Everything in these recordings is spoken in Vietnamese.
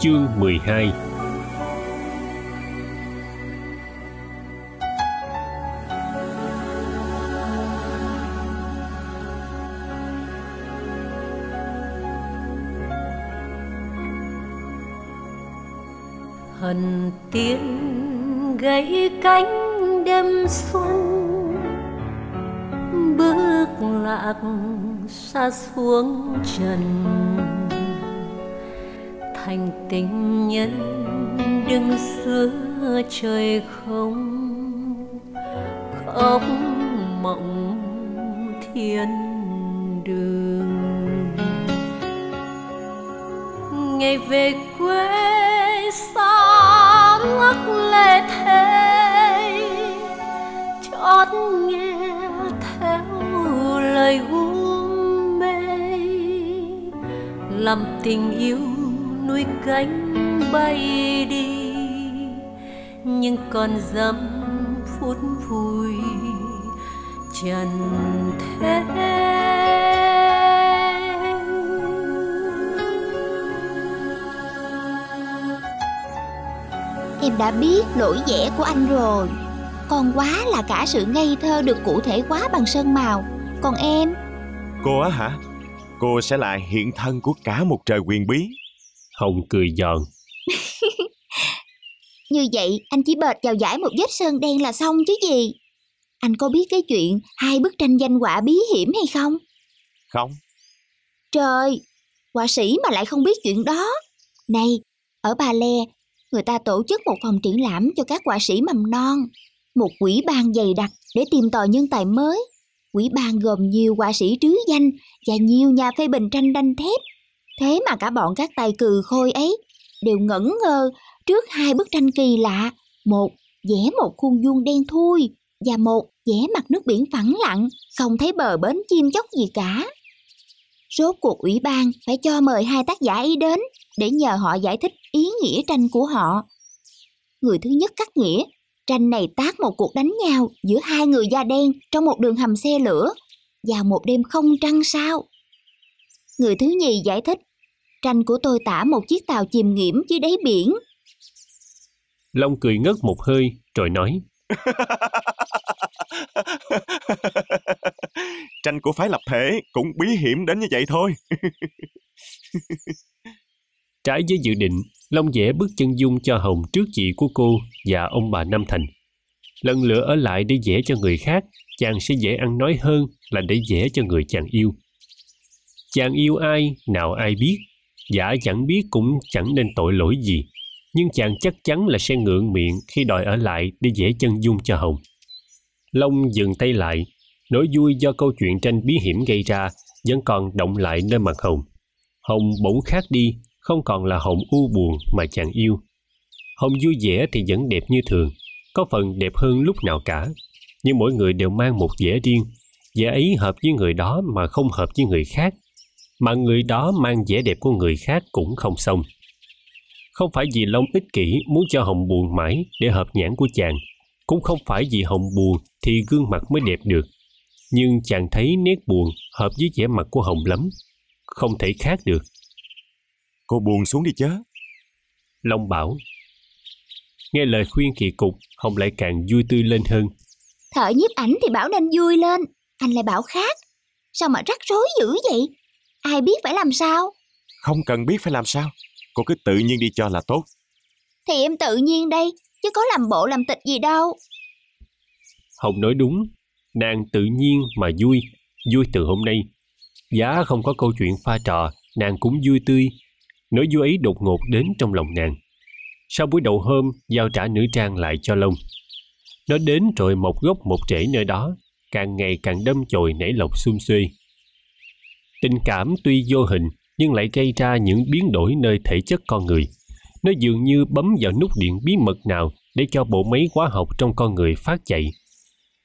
Chương 12 Hần tiên gãy cánh đêm xuân Bước lạc xa xuống trần thành tình nhân đứng giữa trời không. Khóc mộng thiên đường. Ngày về quê xa ngất lệ thế chót nghe theo lời u mê. Làm tình yêu nuôi cánh bay đi nhưng còn dăm phút vui trần thế. Em đã biết lỗi vẽ của anh rồi. Còn quá là cả sự ngây thơ được cụ thể hóa bằng sơn màu. Còn em? Cô á hả? Cô sẽ là hiện thân của cả một trời quyền bí Hồng cười giòn Như vậy anh chỉ bệt vào giải một vết sơn đen là xong chứ gì Anh có biết cái chuyện hai bức tranh danh họa bí hiểm hay không? Không Trời, họa sĩ mà lại không biết chuyện đó Này, ở Ba Le người ta tổ chức một phòng triển lãm cho các họa sĩ mầm non, một quỹ ban dày đặc để tìm tòi nhân tài mới. Quỹ ban gồm nhiều họa sĩ trứ danh và nhiều nhà phê bình tranh đanh thép. Thế mà cả bọn các tài cừ khôi ấy đều ngẩn ngơ trước hai bức tranh kỳ lạ. Một vẽ một khuôn vuông đen thui và một vẽ mặt nước biển phẳng lặng, không thấy bờ bến chim chóc gì cả. Rốt cuộc ủy ban phải cho mời hai tác giả ấy đến để nhờ họ giải thích ý nghĩa tranh của họ. Người thứ nhất cắt nghĩa, tranh này tác một cuộc đánh nhau giữa hai người da đen trong một đường hầm xe lửa vào một đêm không trăng sao. Người thứ nhì giải thích, tranh của tôi tả một chiếc tàu chìm nghiễm dưới đáy biển. Long cười ngất một hơi rồi nói. tranh của phái lập thể cũng bí hiểm đến như vậy thôi. Trái với dự định, Long vẽ bức chân dung cho Hồng trước chị của cô và ông bà Nam Thành. Lần lnữa ở lại để vẽ cho người khác, chàng sẽ dễ ăn nói hơn là để vẽ cho người chàng yêu. Chàng yêu ai, nào ai biết, giả chẳng biết cũng chẳng nên tội lỗi gì, nhưng chàng chắc chắn là sẽ ngượng miệng khi đòi ở lại để dễ chân dung cho Hồng. Long dừng tay lại, nỗi vui do câu chuyện tranh bí hiểm gây ra vẫn còn động lại nơi mặt Hồng. Hồng bỗng khác đi không còn là Hồng u buồn mà chàng yêu. Hồng vui vẻ thì vẫn đẹp như thường, có phần đẹp hơn lúc nào cả. Nhưng mỗi người đều mang một vẻ riêng, vẻ ấy hợp với người đó mà không hợp với người khác. Mà người đó mang vẻ đẹp của người khác cũng không xong. Không phải vì Long ích kỷ muốn cho Hồng buồn mãi để hợp nhãn của chàng, cũng không phải vì Hồng buồn thì gương mặt mới đẹp được. Nhưng chàng thấy nét buồn hợp với vẻ mặt của Hồng lắm, không thể khác được. Cô buồn xuống đi chớ. Long bảo. Nghe lời khuyên kỳ cục, Hồng lại càng vui tươi lên hơn. Thợ nhiếp ảnh thì bảo nên vui lên, anh lại bảo khác. Sao mà rắc rối dữ vậy? Ai biết phải làm sao? Không cần biết phải làm sao. Cô cứ tự nhiên đi cho là tốt. Thì em tự nhiên đây, chứ có làm bộ làm tịch gì đâu. Hồng nói đúng, nàng tự nhiên mà vui, vui từ hôm nay. Giá không có câu chuyện pha trò, nàng cũng vui tươi, Nỗi vui ấy đột ngột đến trong lòng nàng. Sau buổi đầu hôm, giao trả nữ trang lại cho Long. Nó đến rồi một gốc một rễ nơi đó, càng ngày càng đâm chồi nảy lộc xung xuê. Tình cảm tuy vô hình, nhưng lại gây ra những biến đổi nơi thể chất con người. Nó dường như bấm vào nút điện bí mật nào để cho bộ máy hóa học trong con người phát chạy.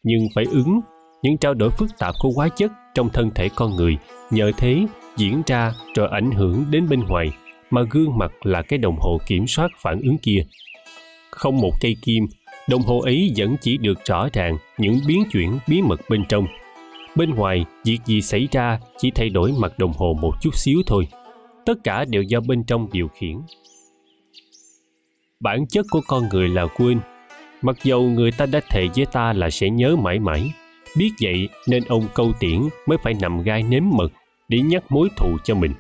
Nhưng phải ứng những trao đổi phức tạp của hóa chất trong thân thể con người nhờ thế diễn ra rồi ảnh hưởng đến bên ngoài mà gương mặt là cái đồng hồ kiểm soát phản ứng kia. Không một cây kim, đồng hồ ấy vẫn chỉ được rõ ràng những biến chuyển bí mật bên trong. Bên ngoài, việc gì xảy ra chỉ thay đổi mặt đồng hồ một chút xíu thôi. Tất cả đều do bên trong điều khiển. bản chất của con người là quên mặc dầu người ta đã thề với ta là sẽ nhớ mãi mãi biết vậy nên ông câu tiễn mới phải nằm gai nếm mật để nhắc mối thù cho mình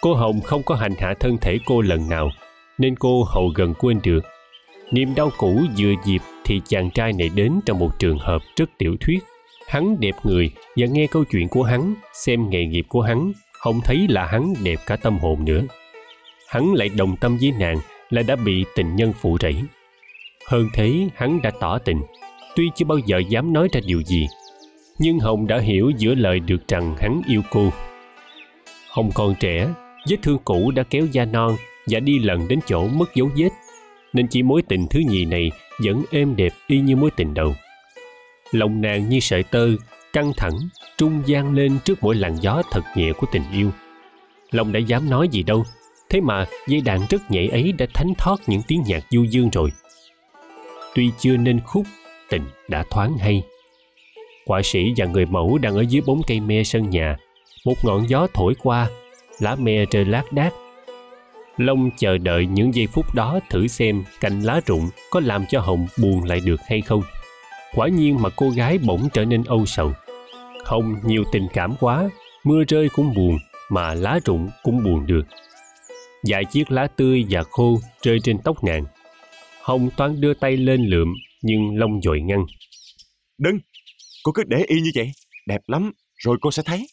cô hồng không có hành hạ thân thể cô lần nào nên cô hầu gần quên được niềm đau cũ vừa dịp thì chàng trai này đến trong một trường hợp rất tiểu thuyết hắn đẹp người và nghe câu chuyện của hắn, xem nghề nghiệp của hắn, không thấy là hắn đẹp cả tâm hồn nữa. Hắn lại đồng tâm với nàng là đã bị tình nhân phụ rẫy. Hơn thế, hắn đã tỏ tình, tuy chưa bao giờ dám nói ra điều gì, nhưng hồng đã hiểu giữa lời được rằng hắn yêu cô. Hồng còn trẻ, vết thương cũ đã kéo da non và đi lần đến chỗ mất dấu vết, nên chỉ mối tình thứ nhì này vẫn êm đẹp y như mối tình đầu lòng nàng như sợi tơ, căng thẳng, trung gian lên trước mỗi làn gió thật nhẹ của tình yêu. Lòng đã dám nói gì đâu, thế mà dây đàn rất nhảy ấy đã thánh thót những tiếng nhạc du dương rồi. Tuy chưa nên khúc, tình đã thoáng hay. Họa sĩ và người mẫu đang ở dưới bóng cây me sân nhà, một ngọn gió thổi qua, lá me rơi lác đác. Long chờ đợi những giây phút đó thử xem cành lá rụng có làm cho hồng buồn lại được hay không quả nhiên mà cô gái bỗng trở nên âu sầu. Hồng nhiều tình cảm quá. Mưa rơi cũng buồn mà lá rụng cũng buồn được. Vài chiếc lá tươi và khô rơi trên tóc nàng. Hồng toan đưa tay lên lượm nhưng long dội ngăn. Đừng! Cô cứ để y như vậy. Đẹp lắm rồi cô sẽ thấy.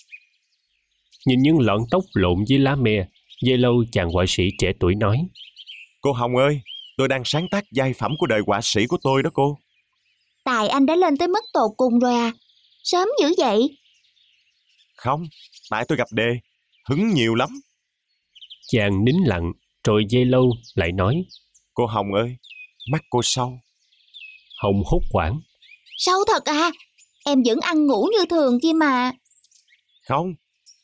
Nhìn những lọn tóc lộn với lá me dây lâu chàng họa sĩ trẻ tuổi nói. Cô hồng ơi tôi đang sáng tác giai phẩm của đời họa sĩ của tôi đó cô Tài anh đã lên tới mức tột cùng rồi à. Sớm dữ vậy. Không tại tôi gặp đề hứng nhiều lắm. Chàng nín lặng rồi dây lâu lại nói. Cô hồng ơi mắt cô sâu. Hồng hốt quảng Sâu thật à? Em vẫn ăn ngủ như thường kia mà. Không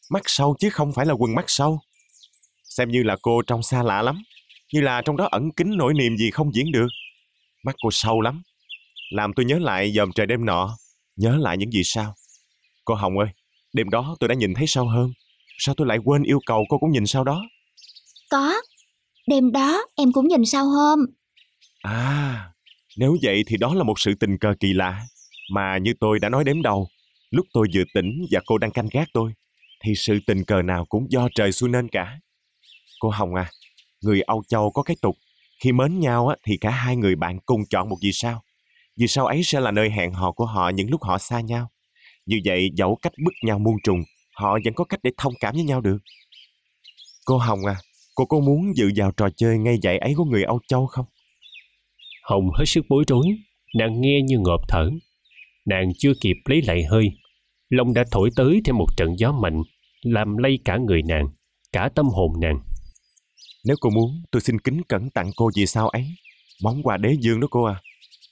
mắt sâu chứ không phải là quần mắt sâu. Xem như là cô trông xa lạ lắm như là trong đó ẩn kín nỗi niềm gì không diễn được. Mắt cô sâu lắm làm tôi nhớ lại dòm trời đêm nọ. Nhớ lại những gì sao cô hồng ơi đêm đó tôi đã nhìn thấy sâu hơn? Sao tôi lại quên yêu cầu cô cũng nhìn sau đó? Có. Đêm đó em cũng nhìn sao hôm. À nếu vậy thì đó là một sự tình cờ kỳ lạ. Mà như tôi đã nói đếm đầu lúc tôi vừa tỉnh và cô đang canh gác tôi thì sự tình cờ nào cũng do trời xui nên cả. Cô hồng à người âu châu có cái tục khi mến nhau á, thì cả hai người bạn cùng chọn một vì sao vì sao ấy sẽ là nơi hẹn hò của họ những lúc họ xa nhau? Như vậy dẫu cách bức nhau muôn trùng họ vẫn có cách để thông cảm với nhau được. Cô hồng à cô có muốn dự vào trò chơi ngay dạy ấy của người âu châu không? Hồng hết sức bối rối nàng nghe như ngộp thở. Nàng chưa kịp lấy lại hơi long đã thổi tới thêm một trận gió mạnh làm lay cả người nàng cả tâm hồn nàng. Nếu cô muốn tôi xin kính cẩn tặng cô vì sao ấy. Món quà đế dương đó cô à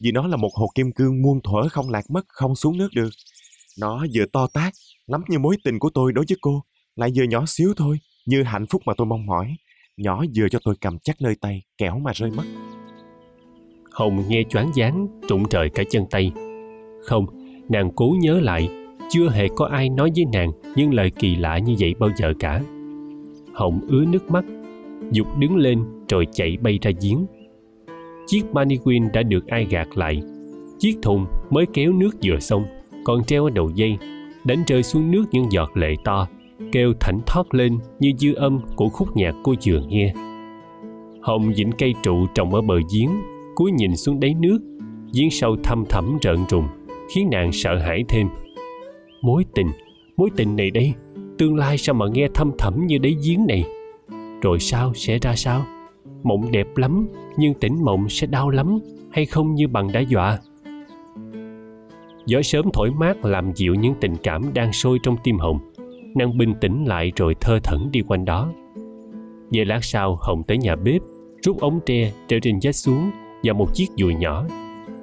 vì nó là một hột kim cương muôn thuở không lạc mất, không xuống nước được. Nó vừa to tác lắm như mối tình của tôi đối với cô, lại vừa nhỏ xíu thôi, như hạnh phúc mà tôi mong mỏi. Nhỏ vừa cho tôi cầm chắc nơi tay, kẻo mà rơi mất. Hồng nghe choáng váng, trụng trời cả chân tay. Không, nàng cố nhớ lại, chưa hề có ai nói với nàng những lời kỳ lạ như vậy bao giờ cả. Hồng ứa nước mắt, dục đứng lên rồi chạy bay ra giếng chiếc mannequin đã được ai gạt lại. Chiếc thùng mới kéo nước vừa xong, còn treo ở đầu dây. Đánh rơi xuống nước những giọt lệ to, kêu thảnh thót lên như dư âm của khúc nhạc cô vừa nghe. Hồng dĩnh cây trụ trồng ở bờ giếng, cúi nhìn xuống đáy nước. Giếng sâu thăm thẳm rợn rùng, khiến nàng sợ hãi thêm. Mối tình mối tình này đây, tương lai sao mà nghe thâm thẳm như đáy giếng này? Rồi sao, sẽ ra sao? Mộng đẹp lắm, nhưng tỉnh mộng sẽ đau lắm, hay không như bằng đã dọa? Gió sớm thổi mát làm dịu những tình cảm đang sôi trong tim hồng. Nàng bình tĩnh lại rồi thơ thẩn đi quanh đó. Về lát sau, hồng tới nhà bếp, rút ống tre treo trên vách xuống và một chiếc dùi nhỏ.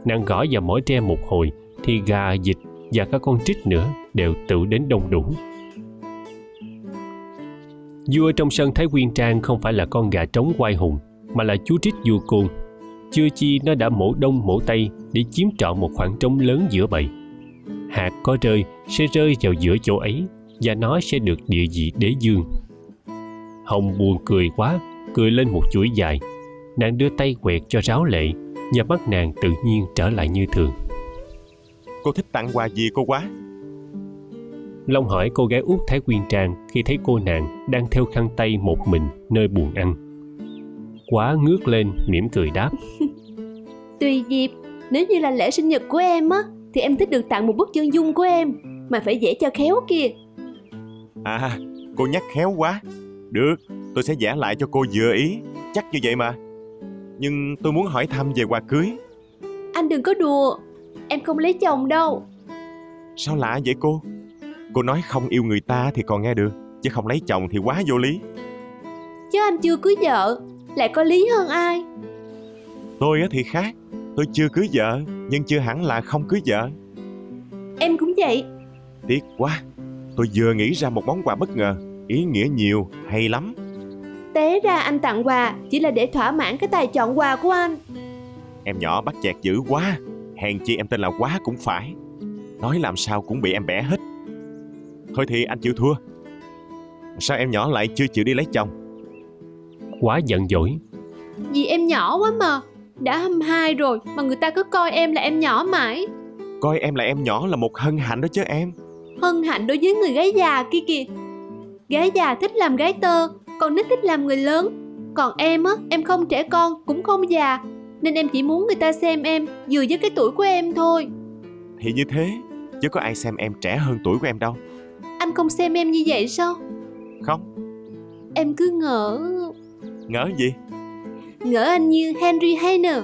Nàng gõ vào mỗi tre một hồi thì gà, vịt và các con trích nữa đều tự đến đông đủ vua trong sân thái nguyên trang không phải là con gà trống quai hùng, mà là chú trích vua côn. Chưa chi nó đã mổ đông mổ tây để chiếm trọn một khoảng trống lớn giữa bầy. Hạt có rơi, sẽ rơi vào giữa chỗ ấy, và nó sẽ được địa vị đế dương hồng buồn cười quá, cười lên một chuỗi dài. Nàng đưa tay quẹt cho ráo lệ, và mắt nàng tự nhiên trở lại như thường. Cô thích tặng quà gì cô quá? Long hỏi cô gái út Thái Quyên Trang khi thấy cô nàng đang theo khăn tay một mình nơi buồng ăn. Quá ngước lên mỉm cười đáp. Tùy dịp, nếu như là lễ sinh nhật của em á, thì em thích được tặng một bức chân dung của em, mà phải vẽ cho khéo kìa. À, cô nhắc khéo quá. Được, tôi sẽ vẽ lại cho cô vừa ý. Chắc như vậy mà. Nhưng tôi muốn hỏi thăm về quà cưới. Anh đừng có đùa, em không lấy chồng đâu. Sao lạ vậy cô? Cô nói không yêu người ta thì còn nghe được, chứ không lấy chồng thì quá vô lý. Chứ anh chưa cưới vợ, lại có lý hơn ai. Tôi thì khác, tôi chưa cưới vợ, nhưng chưa hẳn là không cưới vợ. Em cũng vậy. Tiếc quá, tôi vừa nghĩ ra một món quà bất ngờ, ý nghĩa nhiều, hay lắm. Té ra anh tặng quà chỉ là để thỏa mãn cái tài chọn quà của anh. Em nhỏ bắt chẹt dữ quá, hèn chi em tên là quá cũng phải. Nói làm sao cũng bị em bẻ hết. Thôi thì anh chịu thua. Sao em nhỏ lại chưa chịu đi lấy chồng? Quá giận dỗi. Vì em nhỏ quá mà, đã 22 rồi mà người ta cứ coi em là em nhỏ mãi. Coi em là em nhỏ là một hân hạnh đó chứ em. Hân hạnh đối với người gái già kia kìa. Gái già thích làm gái tơ, còn nít thích làm người lớn. Còn em á, em không trẻ con, cũng không già. Nên em chỉ muốn người ta xem em vừa với cái tuổi của em thôi. Thì như thế, chứ có ai xem em trẻ hơn tuổi của em đâu. Anh không xem em như vậy sao? Không, Em cứ ngỡ... ngỡ gì? Ngỡ anh như Henry Hayner.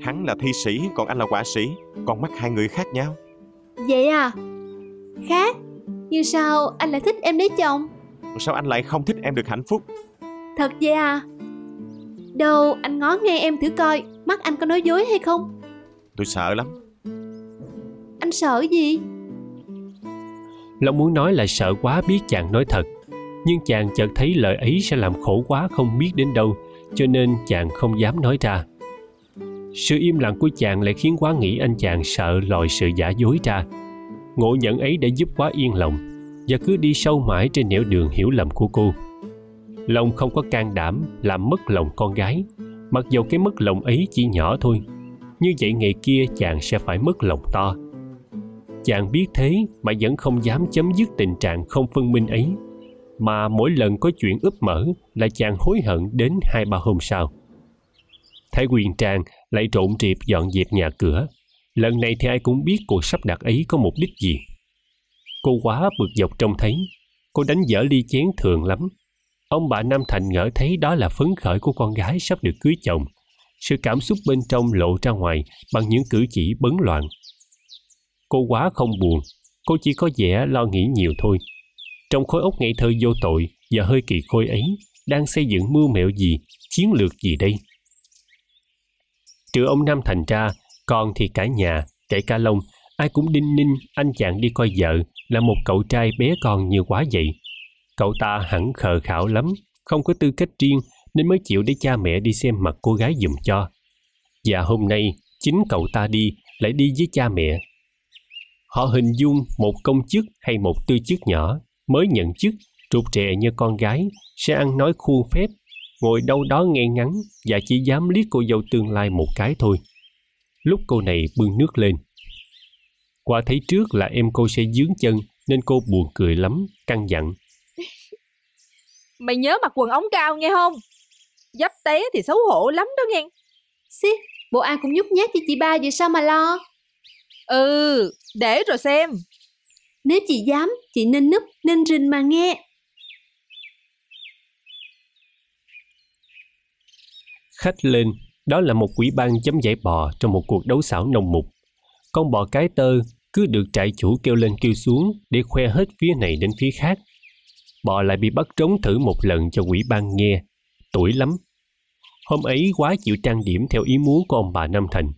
Hắn là thi sĩ, còn anh là họa sĩ. Con mắt hai người khác nhau. Vậy à? Khác? Như sao anh lại thích em lấy chồng? Sao anh lại không thích em được hạnh phúc? Thật vậy à? Đâu, anh ngó nghe em thử coi, mắt anh có nói dối hay không? Tôi sợ lắm. Anh sợ gì? Long muốn nói là sợ quá biết chàng nói thật. Nhưng chàng chợt thấy lời ấy sẽ làm khổ quá không biết đến đâu, cho nên chàng không dám nói ra. Sự im lặng của chàng lại khiến quá nghĩ anh chàng sợ lòi sự giả dối ra. Ngộ nhận ấy đã giúp quá yên lòng và cứ đi sâu mãi trên nẻo đường hiểu lầm của cô. Long không có can đảm làm mất lòng con gái, mặc dù cái mất lòng ấy chỉ nhỏ thôi. Như vậy ngày kia chàng sẽ phải mất lòng to. Chàng biết thế mà vẫn không dám chấm dứt tình trạng không phân minh ấy. Mà mỗi lần có chuyện úp mở là chàng hối hận đến hai ba hôm sau. Thái Quyền Trang lại trộn triệp dọn dẹp nhà cửa. Lần này thì ai cũng biết cuộc sắp đặt ấy có mục đích gì. Cô quá bực dọc trông thấy. Cô đánh dở ly chén thường lắm. Ông bà Nam Thành ngỡ thấy đó là phấn khởi của con gái sắp được cưới chồng. Sự cảm xúc bên trong lộ ra ngoài bằng những cử chỉ bấn loạn. Cô quá không buồn, cô chỉ có vẻ lo nghĩ nhiều thôi. Trong khối óc ngây thơ vô tội và hơi kỳ khôi ấy, đang xây dựng mưu mẹo gì, chiến lược gì đây? Trừ ông Nam Thành ra, còn thì cả nhà, kể cả Long, ai cũng đinh ninh anh chàng đi coi vợ là một cậu trai bé con như quá vậy. Cậu ta hẳn khờ khảo lắm, không có tư cách riêng nên mới chịu để cha mẹ đi xem mặt cô gái giùm cho. Và hôm nay, chính cậu ta đi, lại đi với cha mẹ. Họ hình dung một công chức hay một tư chức nhỏ mới nhận chức, trục trè như con gái, sẽ ăn nói khuôn phép, ngồi đâu đó nghe ngắn và chỉ dám liếc cô dâu tương lai một cái thôi. Lúc cô này bưng nước lên. Qua thấy trước là em cô sẽ dướng chân nên cô buồn cười lắm, căng dặn. Mày nhớ mặc quần ống cao nghe không? Dấp té thì xấu hổ lắm đó nghe. Xí, bộ ai cũng nhút nhát với chị ba vậy sao mà lo? Ừ, để rồi xem. Nếu chị dám, chị nên núp, nên rình mà nghe. Khách lên, đó là một quỹ ban chấm giải bò trong một cuộc đấu xảo nồng mục. Con bò cái tơ cứ được trại chủ kêu lên kêu xuống để khoe hết phía này đến phía khác. Bò lại bị bắt trống thử một lần cho quỹ ban nghe. Tuổi lắm. Hôm ấy quá chịu trang điểm theo ý muốn của ông bà Nam Thành.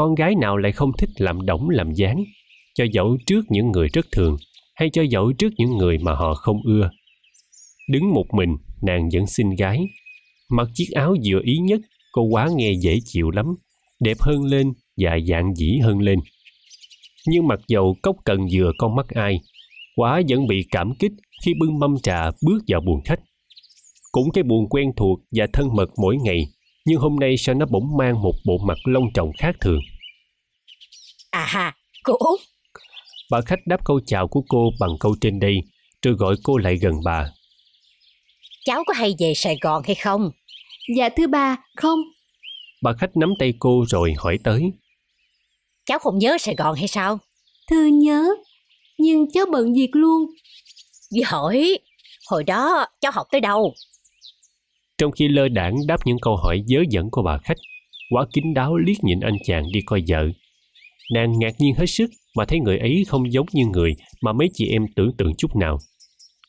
Con gái nào lại không thích làm đổng làm dáng, cho dẫu trước những người rất thường, hay cho dẫu trước những người mà họ không ưa. Đứng một mình, nàng vẫn xinh gái. Mặc chiếc áo vừa ý nhất, cô quá nghe dễ chịu lắm, đẹp hơn lên và dạng dĩ hơn lên. Nhưng mặc dầu cốc cần vừa con mắt ai, quá vẫn bị cảm kích khi bưng mâm trà bước vào buồng khách. Cũng cái buồn quen thuộc và thân mật mỗi ngày, nhưng hôm nay sao nó bỗng mang một bộ mặt long trọng khác thường. À ha, cô Út, Bà khách đáp câu chào của cô bằng câu trên đây, rồi gọi cô lại gần bà. cháu có hay về Sài Gòn hay không? Dạ thưa bà, không. Bà khách nắm tay cô rồi hỏi tới. Cháu không nhớ Sài Gòn hay sao? Thưa nhớ, nhưng cháu bận việc luôn. Giỏi, hồi đó cháu học tới đâu? Trong khi lơ đảng đáp những câu hỏi dớ dẫn của bà khách, quá kín đáo liếc nhìn anh chàng đi coi vợ. Nàng ngạc nhiên hết sức mà thấy người ấy không giống như người mà mấy chị em tưởng tượng chút nào.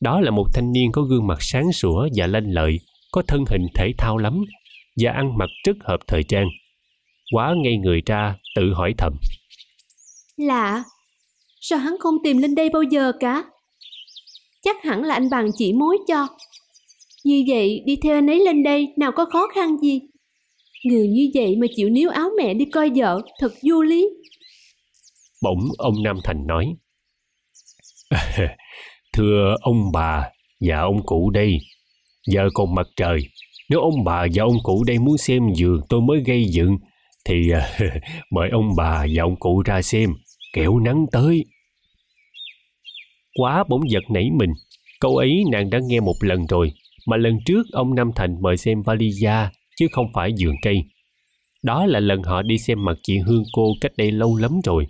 Đó là một thanh niên có gương mặt sáng sủa và lanh lợi, có thân hình thể thao lắm và ăn mặc rất hợp thời trang. Quá ngây người ra, tự hỏi thầm. Lạ, sao hắn không tìm lên đây bao giờ cả? Chắc hẳn là anh bằng chỉ mối cho. Như vậy đi theo anh ấy lên đây nào có khó khăn gì. Người như vậy mà chịu níu áo mẹ đi coi vợ thật vô lý. Bỗng ông Nam Thành nói. Thưa ông bà và ông cụ đây, giờ còn mặt trời. Nếu ông bà và ông cụ đây muốn xem giường tôi mới gây dựng, thì mời ông bà và ông cụ ra xem, kẻo nắng tới. Quá bỗng giật nảy mình, câu ấy nàng đã nghe một lần rồi, mà lần trước ông Nam Thành mời xem Valija chứ không phải giường cây. Đó là lần họ đi xem mặt chị Hương cô cách đây lâu lắm rồi.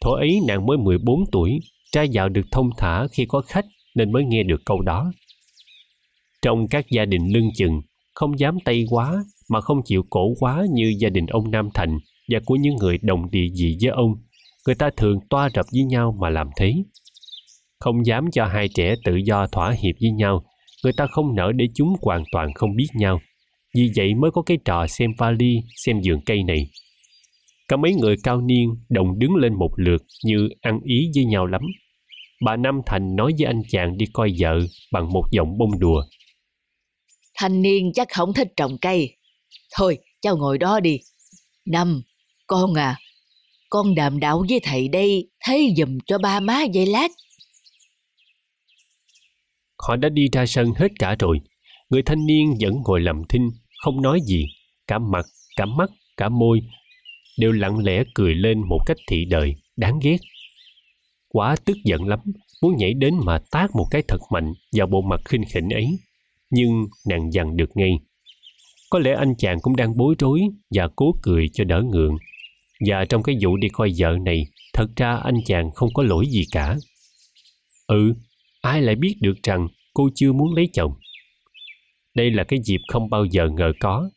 Thổ ấy nàng mới 14 tuổi, ra dạo được thông thả khi có khách nên mới nghe được câu đó. Trong các gia đình lưng chừng, không dám tay quá mà không chịu cổ quá như gia đình ông Nam Thành và của những người đồng địa vị với ông, người ta thường toa rập với nhau mà làm thế. Không dám cho hai trẻ tự do thỏa hiệp với nhau, người ta không nỡ để chúng hoàn toàn không biết nhau. Vì vậy mới có cái trò xem vali, xem giường cây này. Cả mấy người cao niên đồng đứng lên một lượt như ăn ý với nhau lắm. Bà Nam Thành nói với anh chàng đi coi vợ bằng một giọng bông đùa. Thanh niên chắc không thích trồng cây. Thôi, cháu ngồi đó đi. Năm, con à, con đàm đạo với thầy đây, thấy giùm cho ba má dây lát. Họ đã đi ra sân hết cả rồi. Người thanh niên vẫn ngồi làm thinh, không nói gì. Cả mặt, cả mắt, cả môi đều lặng lẽ cười lên một cách thị đời, đáng ghét. Quá tức giận lắm, muốn nhảy đến mà tát một cái thật mạnh vào bộ mặt khinh khỉnh ấy. Nhưng nàng dằn được ngay. Có lẽ anh chàng cũng đang bối rối và cố cười cho đỡ ngượng. Và trong cái vụ đi coi vợ này, thật ra anh chàng không có lỗi gì cả. Ừ, ai lại biết được rằng cô chưa muốn lấy chồng. Đây là cái dịp không bao giờ ngờ có.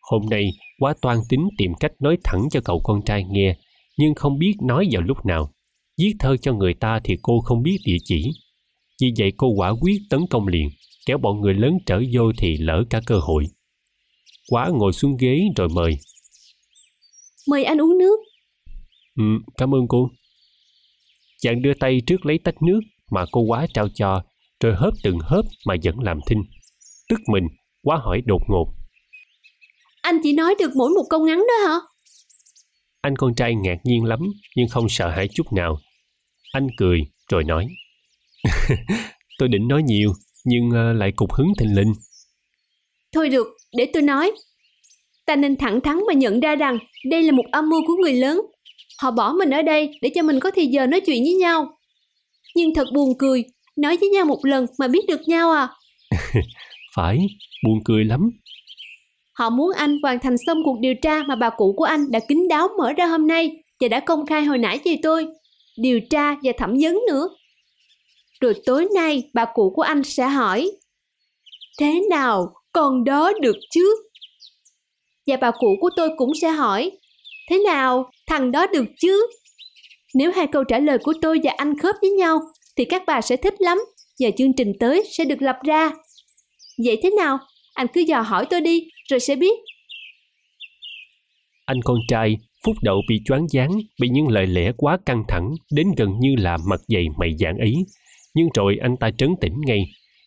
Hôm nay, quá toan tính tìm cách nói thẳng cho cậu con trai nghe, nhưng không biết nói vào lúc nào. Viết thơ cho người ta thì cô không biết địa chỉ. Vì vậy cô quả quyết tấn công liền, kéo bọn người lớn trở vô thì lỡ cả cơ hội. Quá ngồi xuống ghế rồi mời. Mời anh uống nước. Ừ, cảm ơn cô. Chàng đưa tay trước lấy tách nước mà cô quá trao cho, rồi hớp từng hớp mà vẫn làm thinh. Tức mình, quá hỏi đột ngột. Anh chỉ nói được mỗi một câu ngắn đó hả? Anh con trai ngạc nhiên lắm, nhưng không sợ hãi chút nào. Anh cười, rồi nói. tôi định nói nhiều, nhưng ờ, lại cục hứng thình lình. Thôi được, để tôi nói. Ta nên thẳng thắn mà nhận ra rằng đây là một âm mưu của người lớn. Họ bỏ mình ở đây để cho mình có thời giờ nói chuyện với nhau. Nhưng thật buồn cười, nói với nhau một lần mà biết được nhau à. Phải, buồn cười lắm. Họ muốn anh hoàn thành xong cuộc điều tra mà bà cụ của anh đã kín đáo mở ra hôm nay và đã công khai hồi nãy về tôi. Điều tra và thẩm vấn nữa. Rồi tối nay bà cụ của anh sẽ hỏi Thế nào con đó được chứ? Và bà cụ của tôi cũng sẽ hỏi Thế nào thằng đó được chứ? Nếu hai câu trả lời của tôi và anh khớp với nhau thì các bà sẽ thích lắm và chương trình tới sẽ được lập ra. Vậy thế nào? Anh cứ dò hỏi tôi đi rồi sẽ biết. Anh con trai phút đầu bị choáng váng bị những lời lẽ quá căng thẳng đến gần như là mặt dày mày dạn ấy. Nhưng rồi anh ta trấn tĩnh ngay,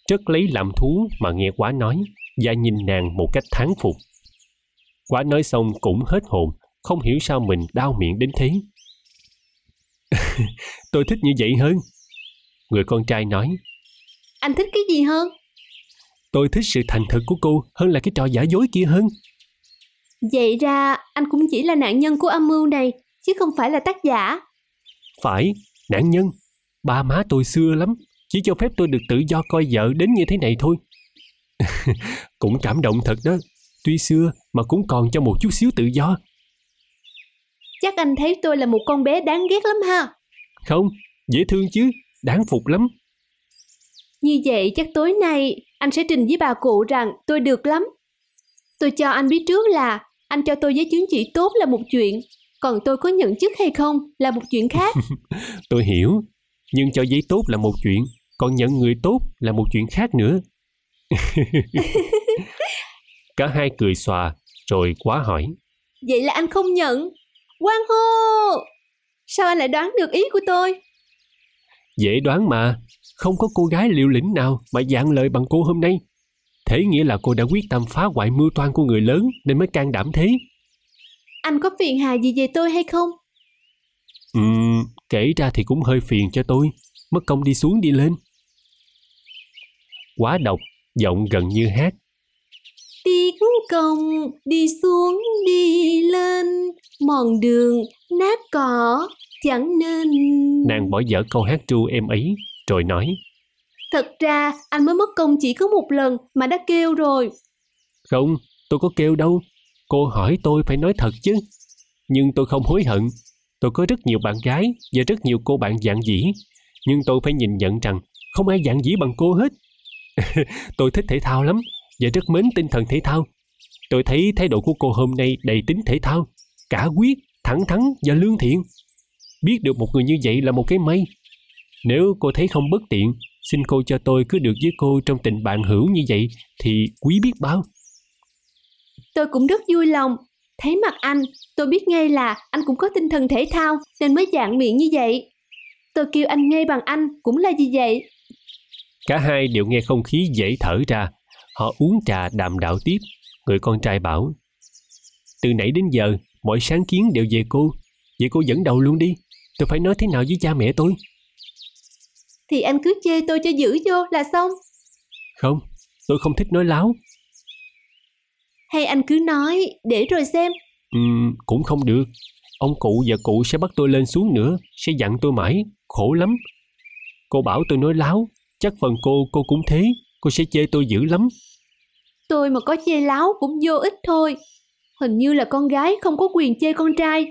rất lấy làm thú mà nghe quá nói và nhìn nàng một cách thán phục. Quá nói xong cũng hết hồn, không hiểu sao mình đau miệng đến thế. Tôi thích như vậy hơn. Người con trai nói, Anh thích cái gì hơn? tôi thích sự thành thực của cô hơn là cái trò giả dối kia hơn. Vậy ra anh cũng chỉ là nạn nhân của âm mưu này, chứ không phải là tác giả. Phải, nạn nhân. Ba má tôi xưa lắm, chỉ cho phép tôi được tự do coi vợ đến như thế này thôi. cũng cảm động thật đó. Tuy xưa mà cũng còn cho một chút xíu tự do. Chắc anh thấy tôi là một con bé đáng ghét lắm ha. Không, dễ thương chứ, đáng phục lắm. Như vậy chắc tối nay anh sẽ trình với bà cụ rằng tôi được lắm. Tôi cho anh biết trước là anh cho tôi giấy chứng chỉ tốt là một chuyện, còn tôi có nhận chức hay không là một chuyện khác. tôi hiểu, nhưng cho giấy tốt là một chuyện, còn nhận người tốt là một chuyện khác nữa. Cả hai cười xòa, rồi quá hỏi. Vậy là anh không nhận. Quang hô! Sao anh lại đoán được ý của tôi? Dễ đoán mà, không có cô gái liều lĩnh nào mà dạng lời bằng cô hôm nay. Thế nghĩa là cô đã quyết tâm phá hoại mưu toan của người lớn nên mới can đảm thế. Anh có phiền hà gì về tôi hay không? Ừm, kể ra thì cũng hơi phiền cho tôi. Mất công đi xuống đi lên. Quá độc, giọng gần như hát. Tiếc công đi xuống đi lên, mòn đường nát cỏ chẳng nên... Nàng bỏ dở câu hát tru em ấy, rồi nói. Thật ra anh mới mất công chỉ có một lần mà đã kêu rồi. Không, tôi có kêu đâu. Cô hỏi tôi phải nói thật chứ. Nhưng tôi không hối hận. Tôi có rất nhiều bạn gái và rất nhiều cô bạn dạng dĩ. Nhưng tôi phải nhìn nhận rằng không ai dạng dĩ bằng cô hết. tôi thích thể thao lắm và rất mến tinh thần thể thao. Tôi thấy thái độ của cô hôm nay đầy tính thể thao, cả quyết, thẳng thắn và lương thiện. Biết được một người như vậy là một cái may. Nếu cô thấy không bất tiện, xin cô cho tôi cứ được với cô trong tình bạn hữu như vậy thì quý biết bao. Tôi cũng rất vui lòng. Thấy mặt anh, tôi biết ngay là anh cũng có tinh thần thể thao nên mới dạng miệng như vậy. Tôi kêu anh ngay bằng anh cũng là gì vậy? Cả hai đều nghe không khí dễ thở ra. Họ uống trà đàm đạo tiếp. Người con trai bảo Từ nãy đến giờ, mọi sáng kiến đều về cô. Vậy cô dẫn đầu luôn đi. Tôi phải nói thế nào với cha mẹ tôi? Thì anh cứ chê tôi cho giữ vô là xong. Không, tôi không thích nói láo. Hay anh cứ nói, để rồi xem. Ừ, cũng không được. Ông cụ và cụ sẽ bắt tôi lên xuống nữa, sẽ dặn tôi mãi, khổ lắm. Cô bảo tôi nói láo, chắc phần cô, cô cũng thế, cô sẽ chê tôi dữ lắm. Tôi mà có chê láo cũng vô ích thôi. Hình như là con gái không có quyền chê con trai.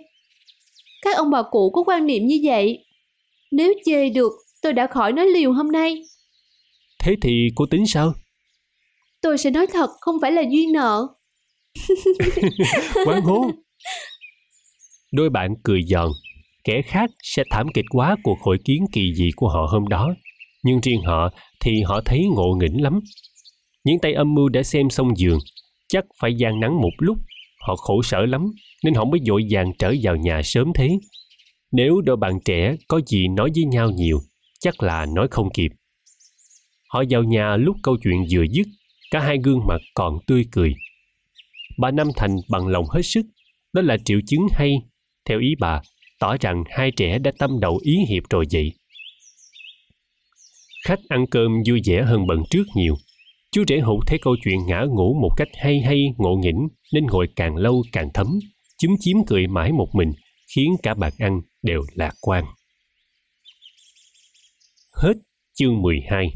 Các ông bà cụ có quan niệm như vậy. Nếu chê được, tôi đã khỏi nói liều hôm nay. Thế thì cô tính sao? Tôi sẽ nói thật, không phải là duyên nợ. Quán hố. Đôi bạn cười giòn. Kẻ khác sẽ thảm kịch quá cuộc hội kiến kỳ dị của họ hôm đó. Nhưng riêng họ thì họ thấy ngộ nghĩnh lắm. Những tay âm mưu đã xem xong giường, chắc phải gian nắng một lúc. Họ khổ sở lắm, nên họ mới dội vàng trở vào nhà sớm thế. Nếu đôi bạn trẻ có gì nói với nhau nhiều, chắc là nói không kịp. Họ vào nhà lúc câu chuyện vừa dứt, cả hai gương mặt còn tươi cười. Bà Nam Thành bằng lòng hết sức, đó là triệu chứng hay, theo ý bà, tỏ rằng hai trẻ đã tâm đầu ý hiệp rồi vậy. Khách ăn cơm vui vẻ hơn bận trước nhiều. Chú rể hụt thấy câu chuyện ngã ngủ một cách hay hay ngộ nghĩnh nên ngồi càng lâu càng thấm, chúm chím cười mãi một mình, khiến cả bàn ăn đều lạc quan. Hết chương 12